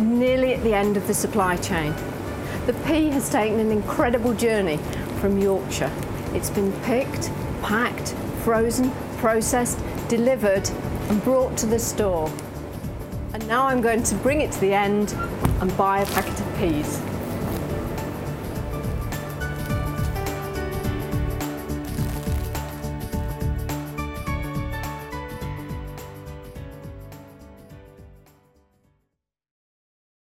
Nearly at the end of the supply chain. The pea has taken an incredible journey from Yorkshire. It's been picked, packed, frozen, processed, delivered and brought to the store. And now I'm going to bring it to the end and buy a packet of peas.